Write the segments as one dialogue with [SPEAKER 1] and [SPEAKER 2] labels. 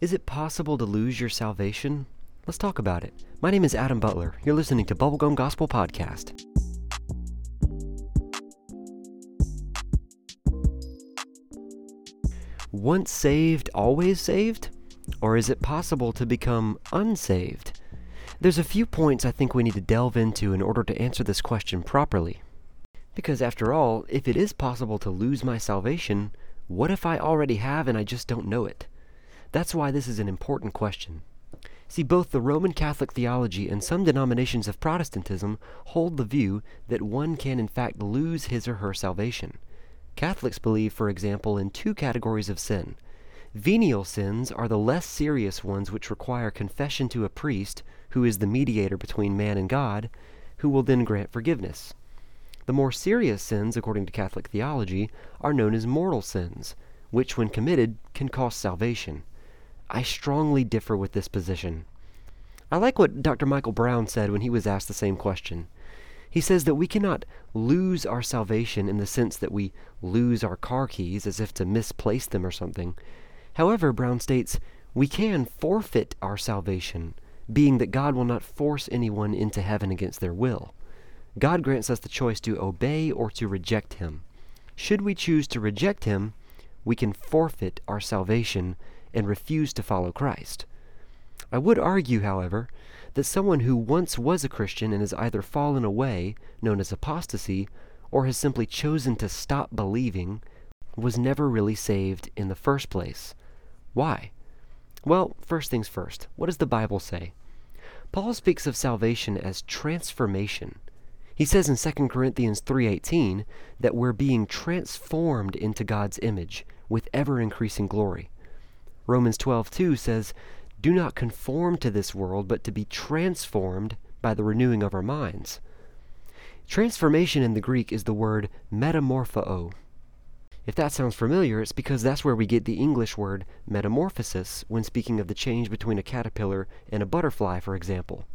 [SPEAKER 1] Is it possible to lose your salvation? Let's talk about it. My name is Adam Butler. You're listening to Bubblegum Gospel Podcast. Once saved, always saved? Or is it possible to become unsaved? There's a few points I think we need to delve into in order to answer this question properly. Because after all, if it is possible to lose my salvation, what if I already have and I just don't know it? That's why this is an important question. See, both the Roman Catholic theology and some denominations of Protestantism hold the view that one can in fact lose his or her salvation. Catholics believe, for example, in two categories of sin. Venial sins are the less serious ones which require confession to a priest, who is the mediator between man and God, who will then grant forgiveness. The more serious sins, according to Catholic theology, are known as mortal sins, which, when committed, can cost salvation. I strongly differ with this position. I like what Dr. Michael Brown said when he was asked the same question. He says that we cannot lose our salvation in the sense that we lose our car keys as if to misplace them or something. However, Brown states, we can forfeit our salvation, being that God will not force anyone into heaven against their will. God grants us the choice to obey or to reject Him. Should we choose to reject Him, we can forfeit our salvation and refuse to follow Christ. I would argue, however, that someone who once was a Christian and has either fallen away, known as apostasy, or has simply chosen to stop believing, was never really saved in the first place. Why? Well, first things first, what does the Bible say? Paul speaks of salvation as transformation. He says in 2 Corinthians 3:18 that we're being transformed into God's image with ever increasing glory. Romans 12:2 says, "Do not conform to this world, but to be transformed by the renewing of our minds." Transformation in the Greek is the word metamorpho. If that sounds familiar, it's because that's where we get the English word metamorphosis when speaking of the change between a caterpillar and a butterfly, for example.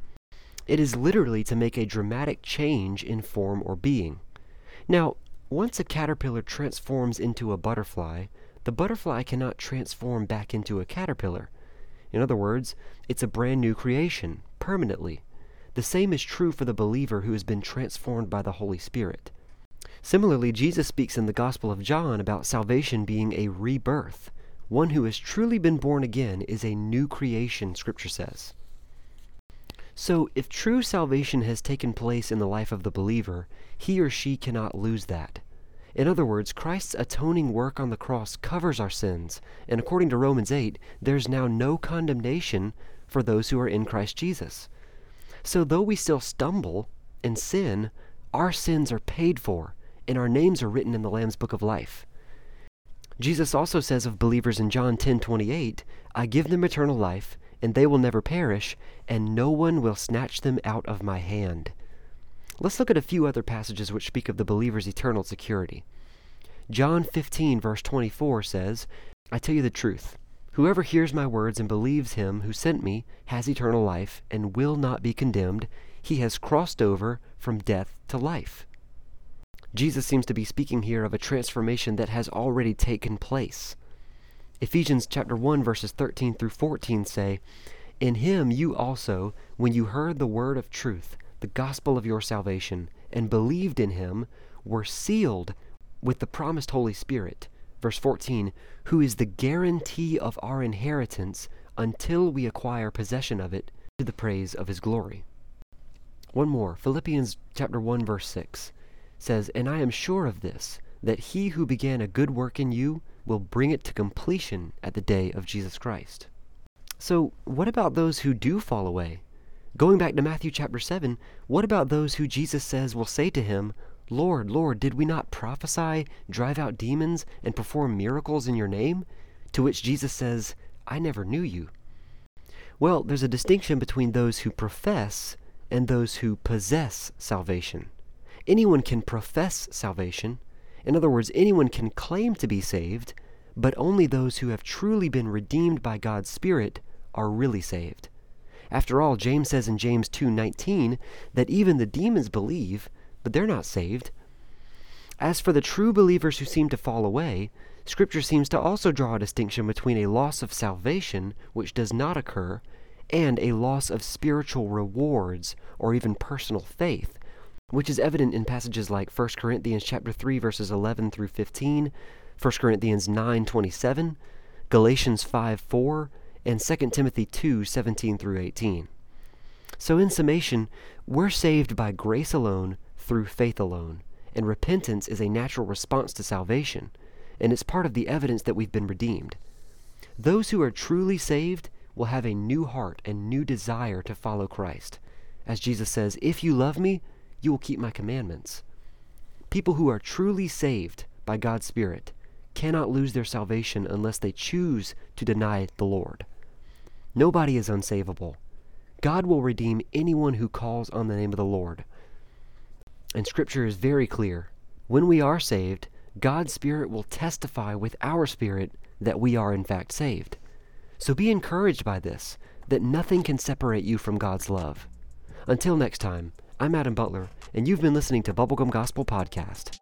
[SPEAKER 1] It is literally to make a dramatic change in form or being. Now, once a caterpillar transforms into a butterfly, the butterfly cannot transform back into a caterpillar. In other words, it's a brand new creation, permanently. The same is true for the believer who has been transformed by the Holy Spirit. Similarly, Jesus speaks in the Gospel of John about salvation being a rebirth. One who has truly been born again is a new creation, Scripture says. So, if true salvation has taken place in the life of the believer, he or she cannot lose that. In other words, Christ's atoning work on the cross covers our sins, and according to Romans 8, there's now no condemnation for those who are in Christ Jesus. So though we still stumble and sin, our sins are paid for, and our names are written in the Lamb's book of life. Jesus also says of believers in John 10:28, "I give them eternal life, and they will never perish, and no one will snatch them out of my hand." Let's look at a few other passages which speak of the believer's eternal security. John 15, verse 24 says, I tell you the truth. Whoever hears my words and believes him who sent me has eternal life and will not be condemned. He has crossed over from death to life. Jesus seems to be speaking here of a transformation that has already taken place. Ephesians chapter 1 verses 13 through 14 say, In him you also, when you heard the word of truth, the gospel of your salvation and believed in him were sealed with the promised Holy Spirit. Verse 14, who is the guarantee of our inheritance until we acquire possession of it to the praise of his glory. One more, Philippians chapter 1 verse 6 says, "And I am sure of this, that he who began a good work in you will bring it to completion at the day of Jesus Christ." So, what about those who do fall away? Going back to Matthew chapter 7, what about those who Jesus says will say to him, Lord, Lord, did we not prophesy, drive out demons, and perform miracles in your name? To which Jesus says, I never knew you. Well, there's a distinction between those who profess and those who possess salvation. Anyone can profess salvation. In other words, anyone can claim to be saved, but only those who have truly been redeemed by God's Spirit are really saved. After all, James says in James 2:19 that even the demons believe, but they're not saved. As for the true believers who seem to fall away, Scripture seems to also draw a distinction between a loss of salvation, which does not occur, and a loss of spiritual rewards or even personal faith, which is evident in passages like 1 Corinthians chapter 3 verses 11 through 15, 1 Corinthians 9:27, Galatians 5:4, and 2 Timothy 2:17 through 18. So in summation, we're saved by grace alone through faith alone, and repentance is a natural response to salvation, and it's part of the evidence that we've been redeemed. Those who are truly saved will have a new heart and new desire to follow Christ. As Jesus says, If you love me, you will keep my commandments. People who are truly saved by God's Spirit cannot lose their salvation unless they choose to deny the Lord. Nobody is unsavable. God will redeem anyone who calls on the name of the Lord. And Scripture is very clear. When we are saved, God's Spirit will testify with our spirit that we are in fact saved. So be encouraged by this, that nothing can separate you from God's love. Until next time, I'm Adam Butler, and you've been listening to Bubblegum Gospel Podcast.